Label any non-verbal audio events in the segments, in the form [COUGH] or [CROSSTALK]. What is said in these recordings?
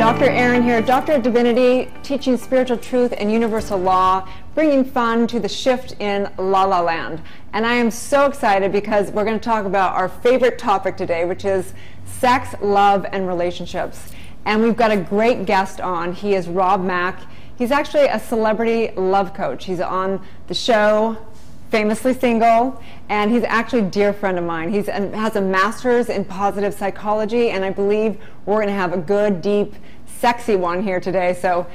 Dr. Aaron here, Doctor of Divinity, teaching spiritual truth and universal law, bringing fun to the shift in La La Land. And I am so excited because we're going to talk about our favorite topic today, which is sex, love, and relationships. And we've got a great guest on. He is Rob Mack. He's actually a celebrity love coach. He's on the show famously single, and he's actually a dear friend of mine. He um, has a master's in positive psychology, and I believe we're going to have a good, deep, sexy one here today. So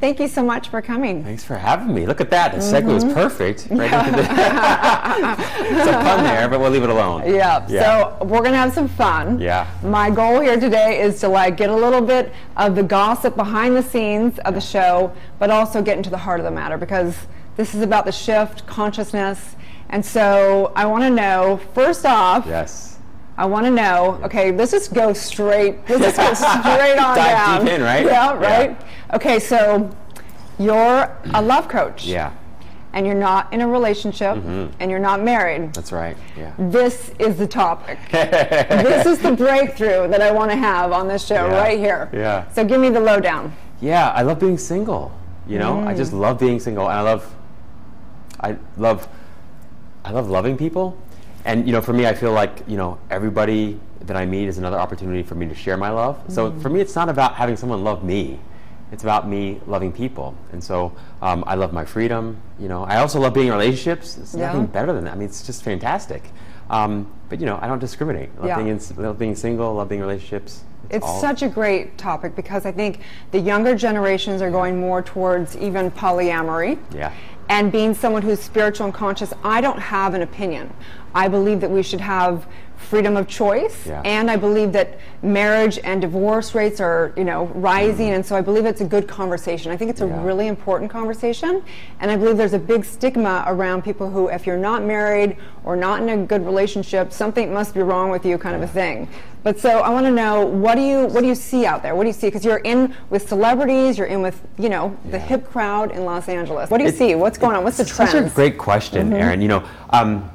thank you so much for coming. Thanks for having me. Look at that. The segue was mm-hmm. perfect. [LAUGHS] Right into the [LAUGHS] it's a pun there, but we'll leave it alone. Yeah. So we're gonna have some fun. Yeah. My goal here today is to like get a little bit of the gossip behind the scenes of the show, but also get into the heart of the matter because this is about the shift, consciousness. And so I want to know, first off, Yes. I want to know, okay, let's just go straight, let's just go [LAUGHS] straight on Dive down. deep in, right? Yeah, Yeah. right? Okay, so you're a love coach. Yeah. And you're not in a relationship Mm-hmm. and you're not married. That's right. Yeah. This is the topic. [LAUGHS] this is the breakthrough that I want to have on this show Yeah. right here. Yeah. So give me the lowdown. Yeah, I love being single. You know, I Mm. just love being single, and I love, I love, I love loving people, and you know, for me, I feel like you know everybody that I meet is another opportunity for me to share my love. So Mm. for me, it's not about having someone love me; it's about me loving people. And so um, I love my freedom. You know, I also love being in relationships. It's Yeah. nothing better than that. I mean, it's just fantastic. Um, but you know, I don't discriminate. I love, Yeah. being in, love being single. Love being relationships. It's all- such a great topic because I think the younger generations are going more towards even polyamory. Yeah. And being someone who's spiritual and conscious, I don't have an opinion. I believe that we should have freedom of choice Yeah. and I believe that marriage and divorce rates are, you know, rising and so I believe it's a good conversation. I think it's a. Yeah. really important conversation and I believe there's a big stigma around people who if you're not married or not in a good relationship, something must be wrong with you kind of a thing. But so I want to know what do you what do you see out there? What do you see? Because you're in with celebrities, you're in with you know the hip crowd in Los Angeles. What do you It- see? What's going on? What's the Such trends? a great question, Mm-hmm. Aaron. You know, um,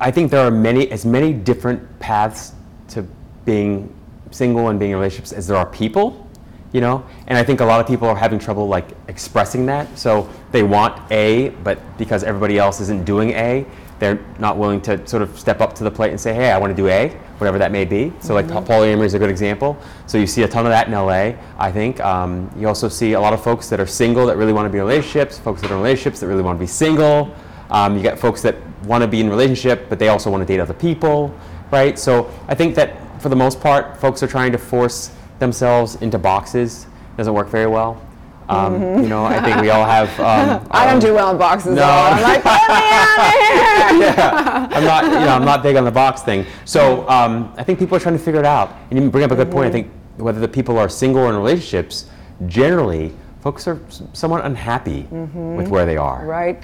I think there are many, as many different paths to being single and being in relationships as there are people. You know, and I think a lot of people are having trouble like expressing that. So they want A, but because everybody else isn't doing A, they're not willing to sort of step up to the plate and say, "Hey, I want to do A," whatever that may be. So like polyamory is a good example. So you see a ton of that in LA. I think um, you also see a lot of folks that are single that really want to be in relationships, folks that are in relationships that really want to be single. Um, you get folks that want to be in a relationship, but they also want to date other people, right? So I think that for the most part, folks are trying to force themselves into boxes. Doesn't work very well. Um, You know, I think we all have. [LAUGHS] Um, I don't um, do well in boxes. no. at all. I'm like, me out of [LAUGHS] here. yeah, I'm not, you know, I'm not big on the box thing. So um, I think people are trying to figure it out. And you bring up a good point. I think whether the people are single or in relationships, generally, folks are somewhat unhappy with where they are. Right.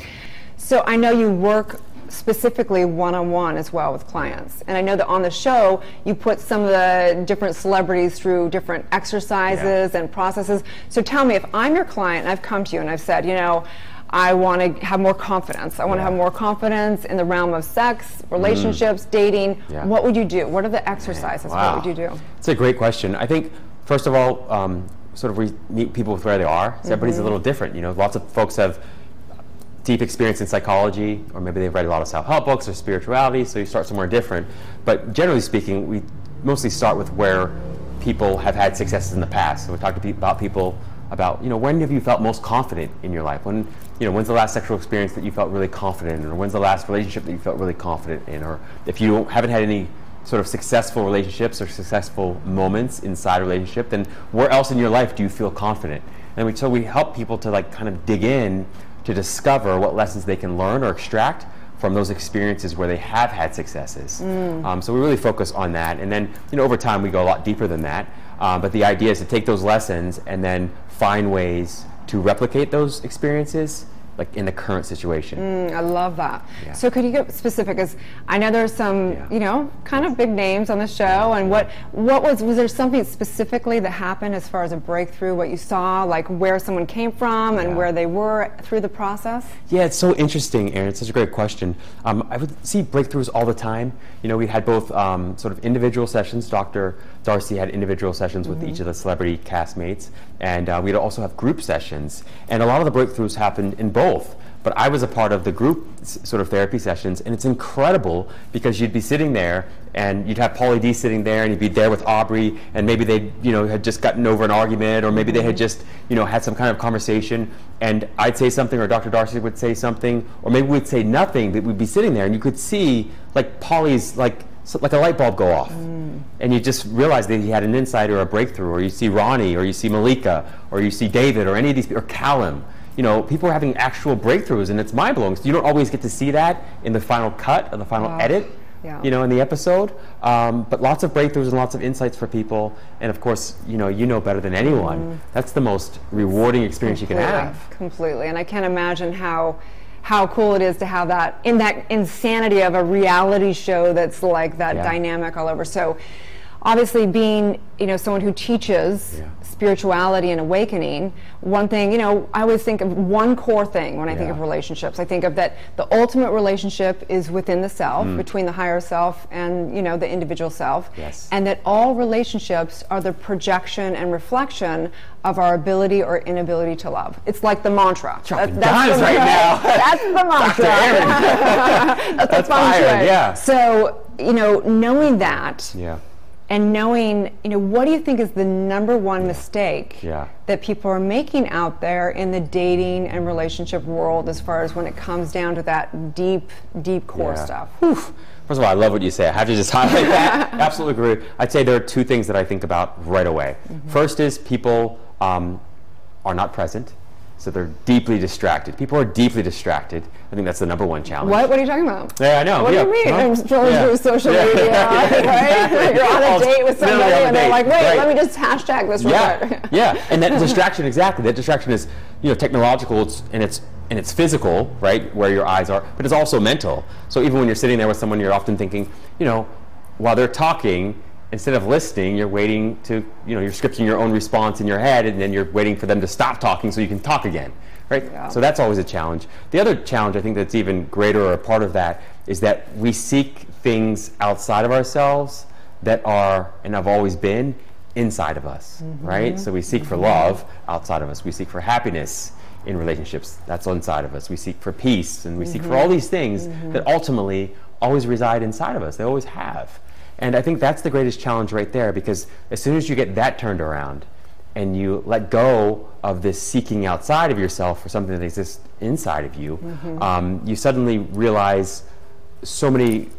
So I know you work specifically one-on-one as well with clients and i know that on the show you put some of the different celebrities through different exercises and processes so tell me if i'm your client and i've come to you and i've said you know i want to have more confidence i want to Yeah. have more confidence in the realm of sex relationships dating Yeah. what would you do what are the exercises Wow. what would you do It's a great question. I think, first of all, um, sort of re- meet people with where they are. So everybody's a little different. You know, lots of folks have deep experience in psychology, or maybe they've read a lot of self-help books or spirituality. So you start somewhere different. But generally speaking, we mostly start with where people have had successes in the past. So we talk to pe- about people about, you know, when have you felt most confident in your life? When, you know, when's the last sexual experience that you felt really confident in, or when's the last relationship that you felt really confident in, or if you haven't had any sort of successful relationships or successful moments inside a relationship, then where else in your life do you feel confident? And we, so we help people to like kind of dig in to discover what lessons they can learn or extract from those experiences where they have had successes. Um, so we really focus on that, and then you know over time we go a lot deeper than that. Um, but the idea is to take those lessons and then find ways to replicate those experiences like in the current situation. Mm, I love that. Yeah. So could you get specific? As I know there's some, Yeah. you know, kind of big names on the show, and what what was was there something specifically that happened as far as a breakthrough? What you saw, like where someone came from and Yeah. where they were through the process? Yeah, it's so interesting, Aaron. It's such a great question. Um, I would see breakthroughs all the time. You know, we had both um, sort of individual sessions. Dr. Darcy had individual sessions with each of the celebrity castmates, and uh, we'd also have group sessions. And a lot of the breakthroughs happened in both. But I was a part of the group s- sort of therapy sessions, and it's incredible because you'd be sitting there, and you'd have Pauly D sitting there, and you'd be there with Aubrey, and maybe they, you know, had just gotten over an argument, or maybe they had just, you know, had some kind of conversation, and I'd say something, or Dr. Darcy would say something, or maybe we'd say nothing, but we'd be sitting there, and you could see like Pauly's like so- like a light bulb go off, and you just realize that he had an insight or a breakthrough, or you see Ronnie, or you see Malika, or you see David, or any of these, people or Calum. You know, people are having actual breakthroughs, and it's mind blowing. So you don't always get to see that in the final cut or the final Wow. edit. Yeah. You know, in the episode, um, but lots of breakthroughs and lots of insights for people, and of course, you know, you know better than anyone. That's the most rewarding experience you can have. Completely. And I can't imagine how how cool it is to have that in that insanity of a reality show that's like that Yeah. dynamic all over. So obviously being, you know, someone who teaches Yeah. Spirituality and awakening, one thing, you know, I always think of one core thing when I think of relationships. I think of that the ultimate relationship is within the self, between the higher self and, you know, the individual self. Mm. Yes. And that all relationships are the projection and reflection of our ability or inability to love. It's like the mantra. Dropping dimes the, right now. [LAUGHS] That's the mantra. That's [LAUGHS] That's the mantra. fire, yeah. So, you know, knowing that Yeah. And knowing, you know, what do you think is the number one mistake Yeah. that people are making out there in the dating and relationship world as far as when it comes down to that deep, deep core Yeah. stuff? First of all, I love what you say. I have to just [LAUGHS] highlight that. [LAUGHS] Absolutely agree. I'd say there are two things that I think about right away. Mm-hmm. First is people um, are not present, so they're deeply distracted. People are deeply distracted. I think that's the number one challenge. What? What are you talking about? Yeah, I know. What yeah. do you mean? Huh? I'm scrolling Yeah. through social Yeah. media, [LAUGHS] right? You're on a date with somebody, and they're like, "Wait, Right. let me just hashtag this yeah, quick." [LAUGHS] yeah, and that distraction exactly. That distraction is, you know, technological. It's and it's and it's physical, right, where your eyes are, but it's also mental. So even when you're sitting there with someone, you're often thinking, you know, while they're talking, instead of listening, you're waiting to, you know, you're scripting your own response in your head, and then you're waiting for them to stop talking so you can talk again, right? Yeah. So that's always a challenge. The other challenge, I think, that's even greater or a part of that is that we seek things outside of ourselves that are and have always been inside of us, mm-hmm. right? So we seek for mm-hmm. love outside of us. We seek for happiness in relationships. That's inside of us. We seek for peace and we seek for mm-hmm. all these things that ultimately always reside inside of us. They always have. And I think that's the greatest challenge right there because as soon as you get that turned around and you let go of this seeking outside of yourself for something that exists inside of you, um, you suddenly realize so many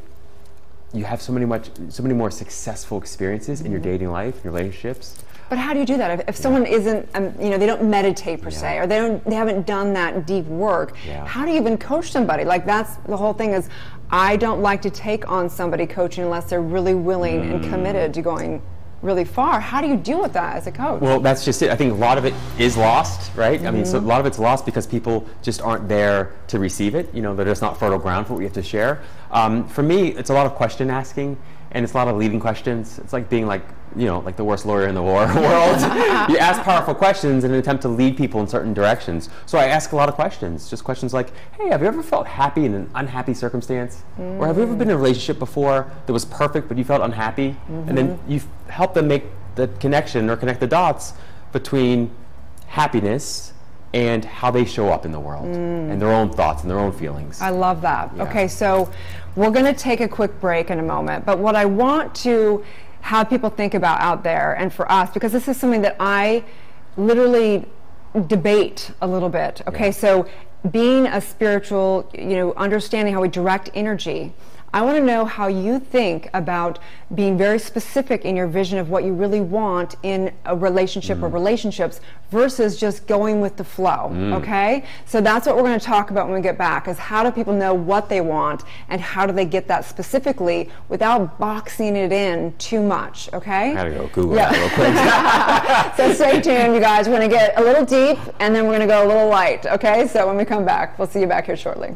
you have so many much so many more successful experiences in your dating life, your relationships. But how do you do that if, if someone isn't, um, you know, they don't meditate per se, or they don't, they haven't done that deep work? Yeah. How do you even coach somebody? Like that's the whole thing is, I don't like to take on somebody coaching unless they're really willing and Mm. committed to going really far. How do you deal with that as a coach? Well, that's just it. I think a lot of it is lost, right? I mean, so a lot of it's lost because people just aren't there to receive it. You know, they're just not fertile ground for what we have to share. Um, for me, it's a lot of question asking, and it's a lot of leading questions. It's like being like, you know, like the worst lawyer in the war [LAUGHS] world. you ask powerful questions in an attempt to lead people in certain directions. So I ask a lot of questions, just questions like, hey, have you ever felt happy in an unhappy circumstance? Or have you ever been in a relationship before that was perfect but you felt unhappy? And then mm-hmm. you help them make the connection or connect the dots between happiness and how they show up in the world mm. and their own thoughts and their own feelings. I love that. Yeah. Okay, so we're going to take a quick break in a moment, but what I want to have people think about out there and for us, because this is something that I literally debate a little bit. Okay, Yeah. so being a spiritual, you know, understanding how we direct energy. I want to know how you think about being very specific in your vision of what you really want in a relationship Mm. or relationships versus just going with the flow. Mm. Okay? So that's what we're going to talk about when we get back is how do people know what they want and how do they get that specifically without boxing it in too much. Okay? I gotta go Google Yeah. that real quick. [LAUGHS] so stay tuned, you guys. We're going to get a little deep and then we're going to go a little light. Okay? So when we come back, we'll see you back here shortly.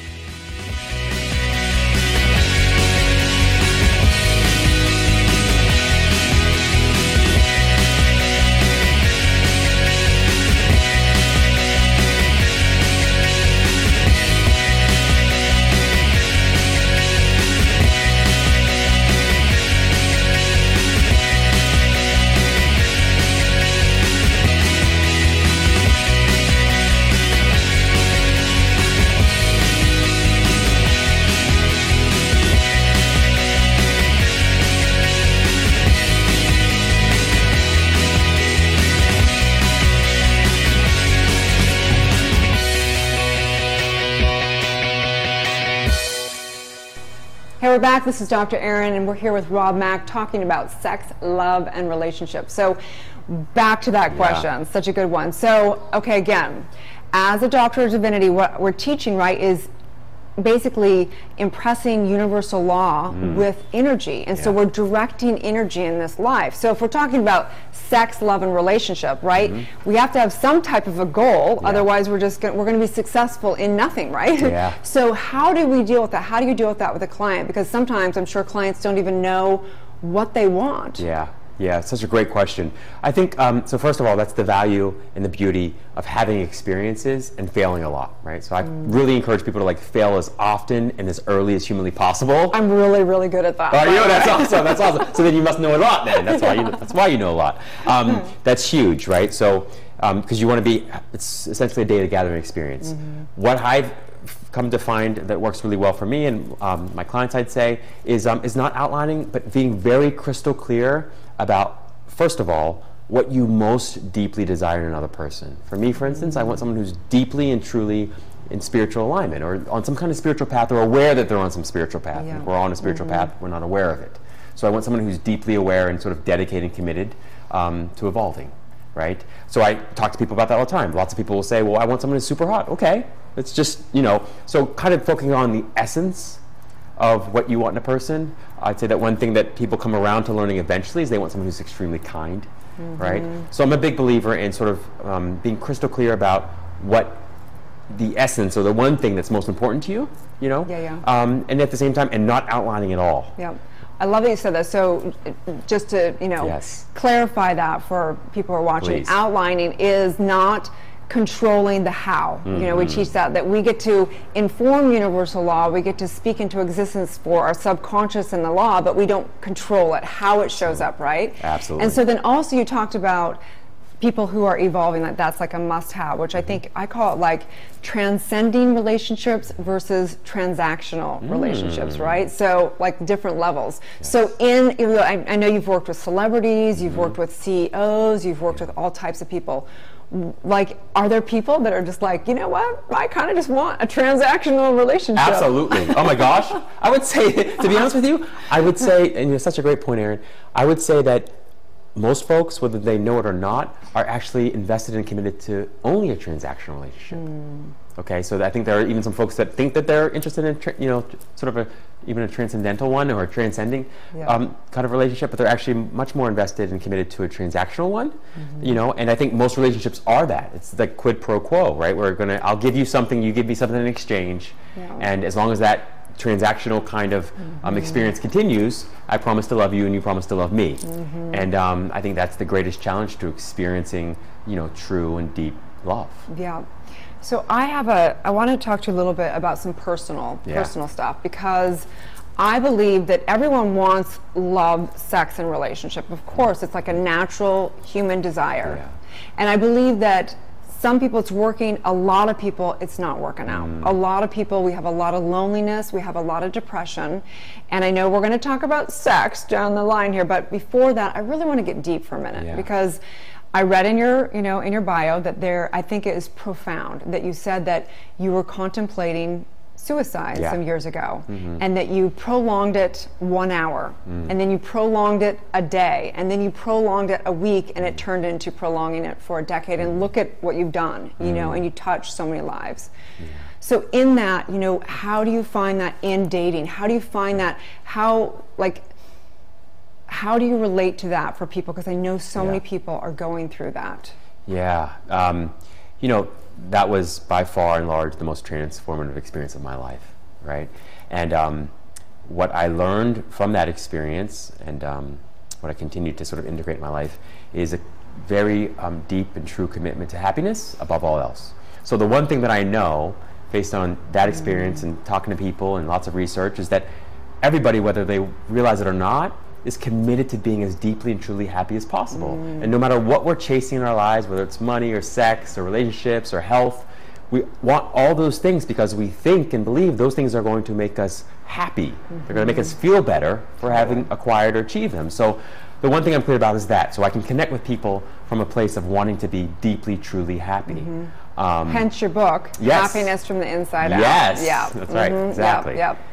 We're back. This is Dr. Aaron, and we're here with Rob Mack talking about sex, love, and relationships. So, back to that question. Such a good one. So, okay, again, as a doctor of divinity, what we're teaching, right, is basically impressing universal law mm. with energy. And so we're directing energy in this life. So if we're talking about sex, love, and relationship, right, mm-hmm. we have to have some type of a goal. Yeah. Otherwise, we're just gonna, we're going to be successful in nothing, right? Yeah. [LAUGHS] So how do we deal with that? How do you deal with that with a client? Because sometimes I'm sure clients don't even know what they want. Yeah, yeah, such a great question. I think, um, so first of all, that's the value and the beauty of having experiences and failing a lot, right? So I Mm. really encourage people to like fail as often and as early as humanly possible. I'm really, really good at that. Are you? That's awesome. That's awesome. So then you must know a lot. Then that's why you. That's why you know a lot. Um, that's huge, right? So because you want to be, it's essentially a data gathering experience. What I've come to find that works really well for me and um, my clients, I'd say, is um, is not outlining, but being very crystal clear about first of all what you most deeply desire in another person. For me, for instance, I want someone who's deeply and truly in spiritual alignment or on some kind of spiritual path or aware that they're on some spiritual path. Yeah. If we're on a spiritual path, we're not aware of it. So I want someone who's deeply aware and sort of dedicated and committed um, to evolving, right? So I talk to people about that all the time. Lots of people will say, well, I want someone who's super hot. Okay, it's just, you know, so kind of focusing on the essence of what you want in a person. I'd say that one thing that people come around to learning eventually is they want someone who's extremely kind, right? So I'm a big believer in sort of um, being crystal clear about what the essence or the one thing that's most important to you, you know? Yeah, yeah. Um, and at the same time, and not outlining it all. Yeah. I love that you said that. So, just to you know Yes. clarify that for people who are watching, Please. outlining is not controlling the how. You know, we Mm-hmm. teach that that we get to inform universal law, we get to speak into existence for our subconscious in the law, but we don't control it, how it shows up, right? Absolutely. And so then also you talked about people who are evolving that that's like a must have which Mm-hmm. i think i call it like transcending relationships versus transactional Mm. relationships right so like different levels so in you know, I, I know you've worked with celebrities you've Mm-hmm. worked with ceos you've worked with all types of people like are there people that are just like you know what i kind of just want a transactional relationship Absolutely. Oh my gosh. I would say, to be honest with you, I would say, and you're such a great point, Aaron. I would say that most folks, whether they know it or not, are actually invested and committed to only a transactional relationship. Okay, so I think there are even some folks that think that they're interested in, tra- you know, sort of a even a transcendental one or a transcending Yeah. um, kind of relationship, but they're actually much more invested and committed to a transactional one. You know, and I think most relationships are that. It's the quid pro quo, right? We're gonna, I'll give you something, you give me something in exchange, Yeah. and as long as that transactional kind of um, experience continues, I promise to love you and you promise to love me. And um, I think that's the greatest challenge to experiencing, you know, true and deep love. Yeah. So I have a I want to talk to you a little bit about some personal Yeah. personal stuff because I believe that everyone wants love, sex and relationship. Of course, it's like a natural human desire. Yeah. And I believe that some people it's working, a lot of people it's not working out. Mm. A lot of people we have a lot of loneliness, we have a lot of depression. And I know we're going to talk about sex down the line here, but before that I really want to get deep for a minute Yeah. because I read in your, you know, in your bio that there, I think it is profound that you said that you were contemplating suicide Yeah. some years ago, mm-hmm. and that you prolonged it one hour, mm. and then you prolonged it a day, and then you prolonged it a week, and it mm. turned into prolonging it for a decade. And mm. look at what you've done, you know, and you touched so many lives. So in that, you know, how do you find that in dating? How do you find that? How like how do you relate to that for people? Because I know so many people are going through that. Yeah. Um, you know, that was by far and large the most transformative experience of my life, right? And um, what I learned from that experience and um, what I continue to sort of integrate in my life is a very um, deep and true commitment to happiness above all else. So, the one thing that I know based on that experience and talking to people and lots of research is that everybody, whether they realize it or not, is committed to being as deeply and truly happy as possible. And no matter what we're chasing in our lives, whether it's money or sex or relationships or health, we want all those things because we think and believe those things are going to make us happy. They're going to make us feel better for having acquired or achieved them. So the one thing I'm clear about is that. So I can connect with people from a place of wanting to be deeply, truly happy. Um, Hence your book, Yes. Happiness from the Inside Yes, Out. Yes. Yeah, that's right, Mhm, exactly. Yep, yep.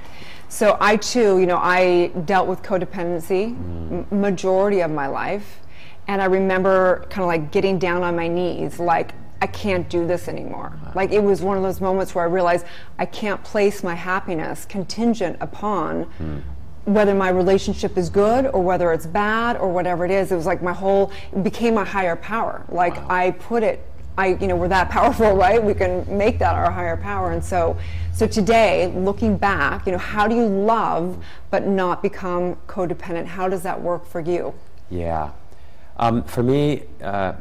So I too, you know, I dealt with codependency m- mm. majority of my life, and I remember kind of like getting down on my knees, like I can't do this anymore. Like it was one of those moments where I realized I can't place my happiness contingent upon hmm. whether my relationship is good or whether it's bad or whatever it is. It was like my whole it became my higher power. Like I put it I, you know, we're that [LAUGHS] powerful, right? We can make that our higher power. And so, so today, looking back, you know, how do you love but not become codependent? How does that work for you? Yeah. Um, for me, uh,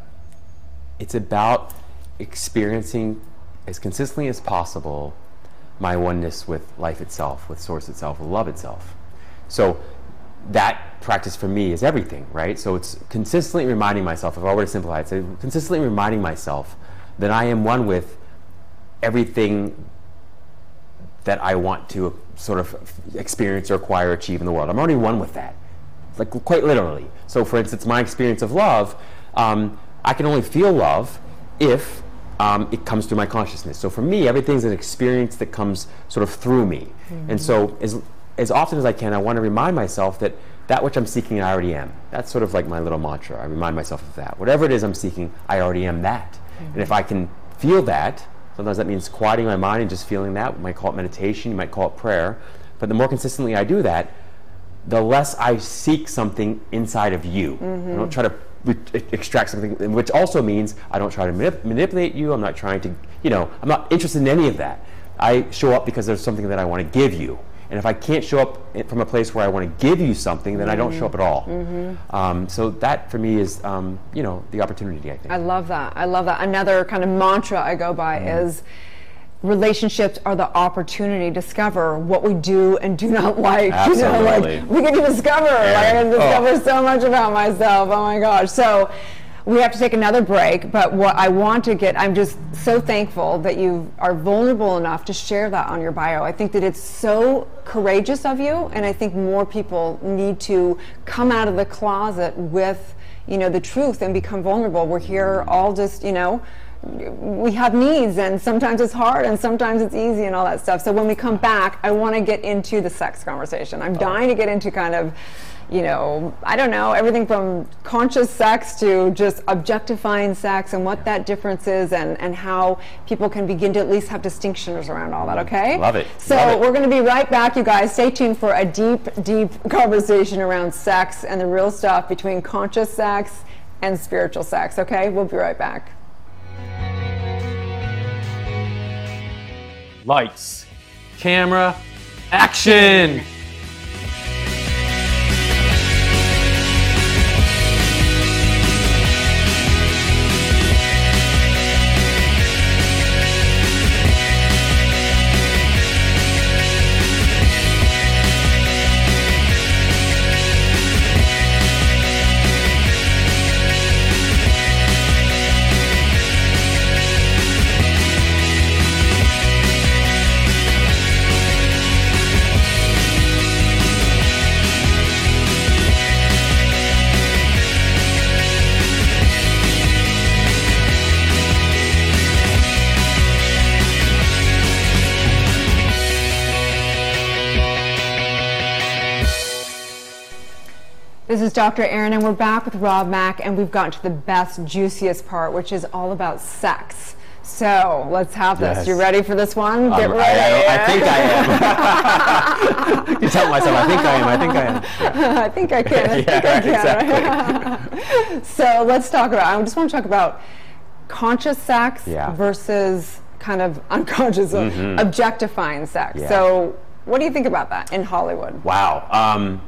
it's about experiencing as consistently as possible my oneness with life itself, with source itself, with love itself. So that practice for me is everything, right? So it's consistently reminding myself, if I were to simplify it, so consistently reminding myself that I am one with everything that I want to sort of experience or acquire, achieve in the world. I'm already one with that, like quite literally. So, for instance, my experience of love, um, I can only feel love if um, it comes through my consciousness. So, for me, everything's an experience that comes sort of through me. And so, as as often as I can, I want to remind myself that that which I'm seeking, I already am. That's sort of like my little mantra. I remind myself of that. Whatever it is I'm seeking, I already am that. Mm-hmm. And if I can feel that, sometimes that means quieting my mind and just feeling that. We might call it meditation, you might call it prayer. But the more consistently I do that, the less I seek something inside of you. Mm-hmm. I don't try to re- extract something, which also means I don't try to manip- manipulate you. I'm not trying to, you know, I'm not interested in any of that. I show up because there's something that I want to give you. And if I can't show up from a place where I want to give you something, then I don't show up at all. Um, so that for me is, um, you know, the opportunity, I think. I love that. I love that. Another kind of mantra I go by is relationships are the opportunity to discover what we do and do not [LAUGHS] like. You know, like we get to discover. Like I can Oh. discover so much about myself. Oh my gosh. So we have to take another break, but what I want to get, I'm just so thankful that you are vulnerable enough to share that on your bio. I think that it's so courageous of you, and I think more people need to come out of the closet with, you know, the truth and become vulnerable. We're here all just, you know, we have needs and sometimes it's hard and sometimes it's easy and all that stuff. So when we come back, I want to get into the sex conversation. I'm oh. dying to get into kind of, you know, I don't know, everything from conscious sex to just objectifying sex and what that difference is and, and how people can begin to at least have distinctions around all that, okay? Love it. So Love it. we're going to be right back, you guys. Stay tuned for a deep, deep conversation around sex and the real stuff between conscious sex and spiritual sex, okay? We'll be right back. Lights, camera, action! This is Dr. Aaron, and we're back with Rob Mack, and we've gotten to the best, juiciest part, which is all about sex. So let's have this. Yes. You ready for this one? Get Um, I, ready. I, I think I am. [LAUGHS] you tell myself, I think I am, I think I am. [LAUGHS] I think I can. I [LAUGHS] think Yeah, I can. so let's talk about. I just want to talk about conscious sex Yeah. versus kind of unconscious, or objectifying sex. Mm-hmm. Yeah. So what do you think about that in Hollywood? Wow. Um,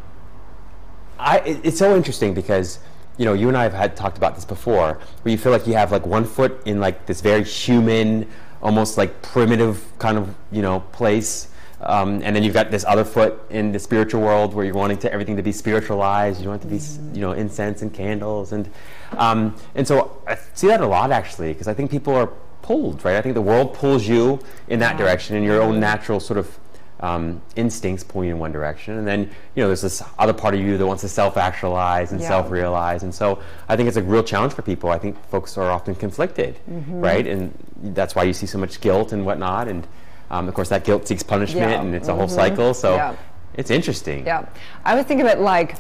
I, it- it's so interesting because you know you and I have had talked about this before, where you feel like you have like one foot in like this very human, almost like primitive kind of you know place, um, and then you've got this other foot in the spiritual world where you're wanting to everything to be spiritualized. You want it to be s you know incense and candles and um, and so I see that a lot actually because I think people are pulled right. I think the world pulls you in that direction, in your own natural sort of um, instincts pull you in one direction, and then you know there's this other part of you that wants to self-actualize and Yeah. self-realize, and so I think it's a real challenge for people. I think folks are often conflicted, Mm-hmm. right, and that's why you see so much guilt and whatnot, and um, of course that guilt seeks punishment, Yeah. and it's a whole cycle. So Yeah. It's interesting. Yeah. I would think of it like,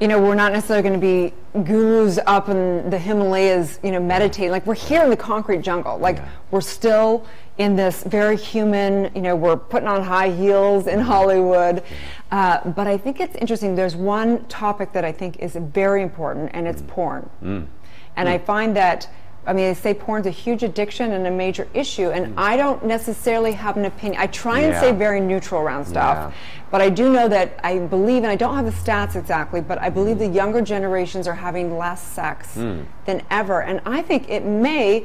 you know, we're not necessarily going to be gurus up in the Himalayas, you know, meditating. Like we're here in the concrete jungle. Like Yeah. we're still in this very human, you know, we're putting on high heels in Hollywood. Uh, but I think it's interesting. There's one topic that I think is very important, and it's porn. And I find that, I mean, they say porn's a huge addiction and a major issue, and hmm. I don't necessarily have an opinion. I try and Yeah. stay very neutral around stuff. Yeah. But I do know that I believe, and I don't have the stats exactly, but I hmm. believe the younger generations are having less sex hmm. than ever. And I think it may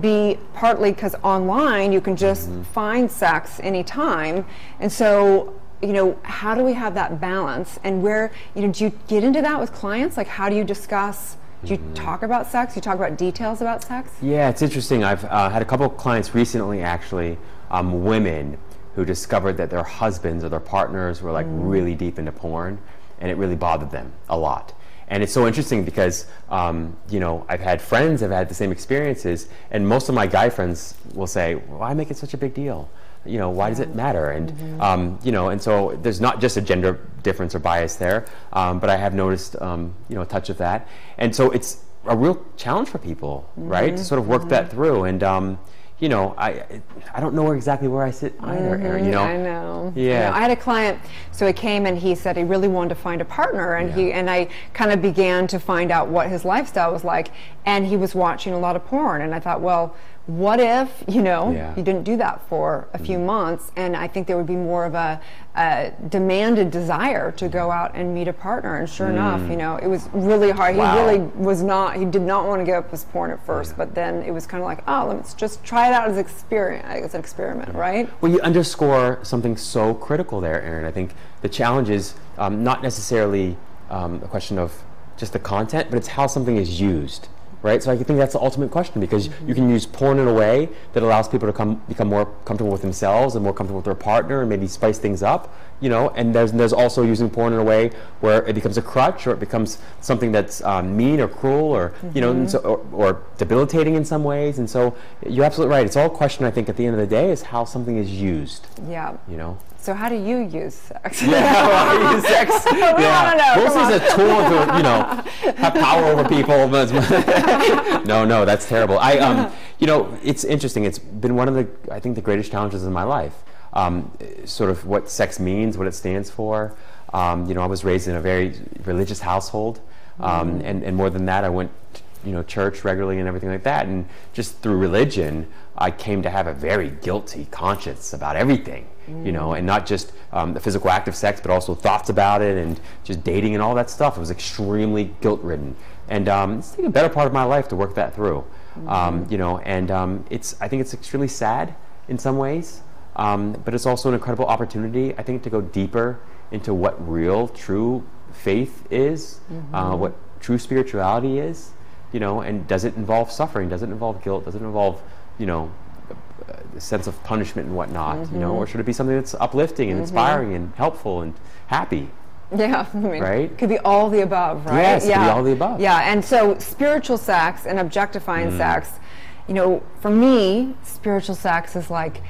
be partly because online you can just mm-hmm. find sex anytime. And so, you know, how do we have that balance? And where, you know, do you get into that with clients? Like, how do you discuss? Do you talk about sex? Do you talk about details about sex? Yeah, it's interesting. I've uh, had a couple of clients recently, actually, um, women who discovered that their husbands or their partners were like really deep into porn, and it really bothered them a lot. And it's so interesting because, um, you know, I've had friends have had the same experiences, and most of my guy friends will say, "Why make it such a big deal? You know, why does it matter?" And um, you know, and so there's not just a gender difference or bias there, um, but I have noticed, um, you know, a touch of that, and so it's a real challenge for people, right, to sort of work that through. And um, you know, I I don't know exactly where I sit either, Aaron. You know, I know. Yeah. I, know. I had a client, so he came and he said he really wanted to find a partner, and he and I kind of began to find out what his lifestyle was like, and he was watching a lot of porn, and I thought, well, what if you know Yeah. you didn't do that for a few months, and I think there would be more of a, a demanded desire to go out and meet a partner, and sure enough, you know, it was really hard. Wow. He really was not. He did not want to give up his porn at first, but then it was kind of like, oh, let's just try it out as experience, as an experiment, right? Well, you underscore something so critical there, Aaron. I think the challenge is um, not necessarily um, a question of just the content, but it's how something is used, right? So I think that's the ultimate question because you can use porn in a way that allows people to come become more comfortable with themselves and more comfortable with their partner, and maybe spice things up, you know. And there's there's also using porn in a way where it becomes a crutch or it becomes something that's um, mean or cruel or you know, and so, or, or debilitating in some ways. And so you're absolutely right. It's all a question. I think at the end of the day is how something is used. Yeah. You know. So how do you use sex? [LAUGHS] Yeah, sex. [LAUGHS] wanna know, Mostly come a tool to, you know, [LAUGHS] have power over people. no, no, that's terrible. I, um, you know, it's interesting. It's been one of the, I think, the greatest challenges in my life. Um, sort of what sex means, what it stands for. Um, you know, I was raised in a very religious household, um, and, and more than that, I went, to, you know, church regularly and everything like that. And just through religion, I came to have a very guilty conscience about everything you know, and not just um, the physical act of sex, but also thoughts about it and just dating and all that stuff. It was extremely guilt ridden, and um, it's taken a better part of my life to work that through. Um, you know, and um, it's I think it's extremely sad in some ways, um, but it's also an incredible opportunity I think to go deeper into what real, true faith is, uh, what true spirituality is. You know, and does it involve suffering? Does it involve guilt? Does it involve you know a sense of punishment and whatnot, you know, or should it be something that's uplifting and inspiring and helpful and happy? Yeah, [LAUGHS] I mean, Right? Could be all the above, right? Yes, it could be yeah. all the above. Yeah, and so spiritual sex and objectifying Mm. sex, you know, for me, spiritual sex is like,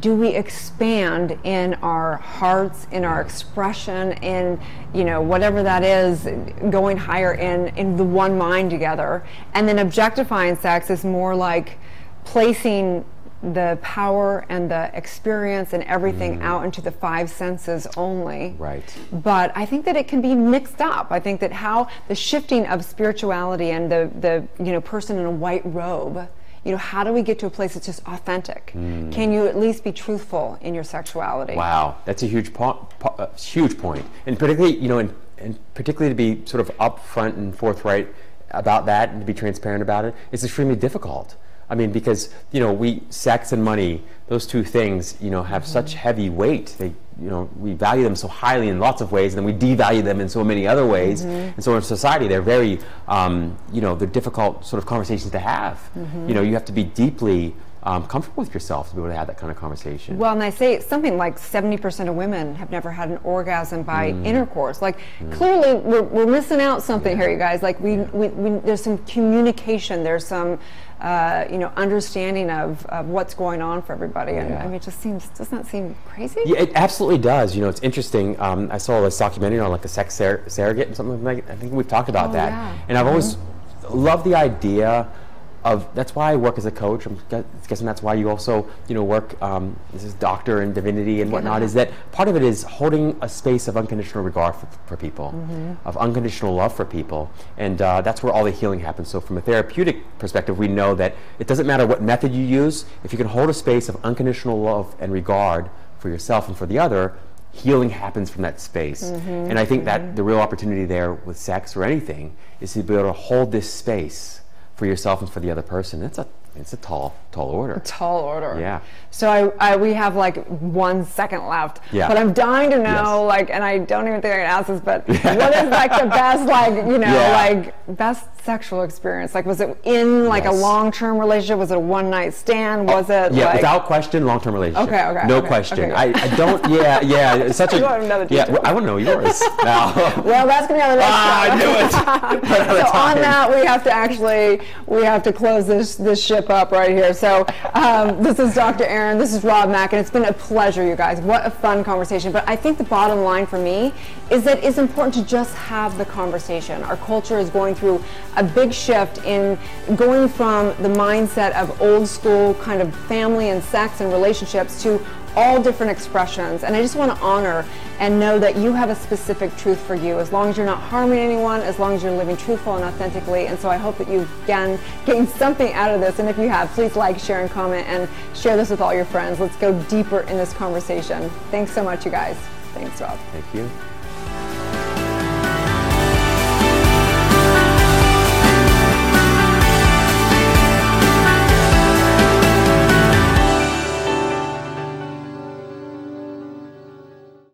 do we expand in our hearts, in our expression, in you know whatever that is, going higher in in the one mind together, and then objectifying sex is more like placing the power and the experience and everything out into the five senses only. Mm. Right. But I think that it can be mixed up. I think that how the shifting of spirituality and the, the you know person in a white robe, you know, how do we get to a place that's just authentic? Can you at least be truthful in your sexuality? Mm. Wow, that's a huge po- po- uh, huge point, and particularly you know, and, and particularly to be sort of upfront and forthright about that and to be transparent about it is extremely difficult. I mean, because you know, we sex and money, those two things, you know, have such heavy weight. They, you know, we value them so highly in lots of ways, and then we devalue them in so many other ways. And so in society, they're very, um, you know, they're difficult sort of conversations to have. You know, you have to be deeply um, comfortable with yourself to be able to have that kind of conversation. Well, and I say something like 70% of women have never had an orgasm by Mm. intercourse. Like, clearly, we're, we're missing out something here, you guys. Like, we, we, we, there's some communication, there's some, uh, you know, understanding of, of what's going on for everybody. And Yeah. I mean, it just seems, doesn't that seem crazy? Yeah, it absolutely does. You know, it's interesting. Um, I saw this documentary on like a sex sur- surrogate and something like. that. I think we've talked about Oh, that. yeah. And I've always loved the idea of. That's why I work as a coach. I'm guessing that's why you also, you know, work um, as a doctor in divinity and whatnot. Yeah. Is that part of it is holding a space of unconditional regard for, for people, Mm-hmm. of unconditional love for people, and uh, that's where all the healing happens. So, from a therapeutic perspective, we know that it doesn't matter what method you use. If you can hold a space of unconditional love and regard for yourself and for the other, healing happens from that space. Mm-hmm. And I think that the real opportunity there with sex or anything is to be able to hold this space for yourself and for the other person. It's a it's a tall tall order. Tall order. Yeah. So I, I, we have like one second left. Yeah. But I'm dying to know, Yes. like, and I don't even think I can ask this, but [LAUGHS] what is like the best, like, you know, Yeah. like best sexual experience? Like, was it in like a long-term relationship? Was it a one-night stand? Was it Yeah, like? without question, long-term relationship. Okay, okay, No okay, question. okay. I, I don't. Yeah, yeah. It's such [LAUGHS] a. You want another yeah, well, I want to know yours [LAUGHS] now. well, that's gonna be on the next. ah, I knew it. So on that we have to actually we have to close this this ship up right here. So um, this is dr aaron. This is rob mack and it's been a pleasure you guys. What a fun conversation. But i think the bottom line for me is that it's important to just have the conversation. Our culture is going through a big shift in going from the mindset of old school kind of family and sex and relationships to all different expressions. And I just want to honor and know that you have a specific truth for you, as long as you're not harming anyone, as long as you're living truthful and authentically. And so I hope that you again [LAUGHS] gained something out of this. And if you have, please like, share, and comment, and share this with all your friends. Let's go deeper in this conversation. Thanks so much, you guys. Thanks, Rob. Thank you.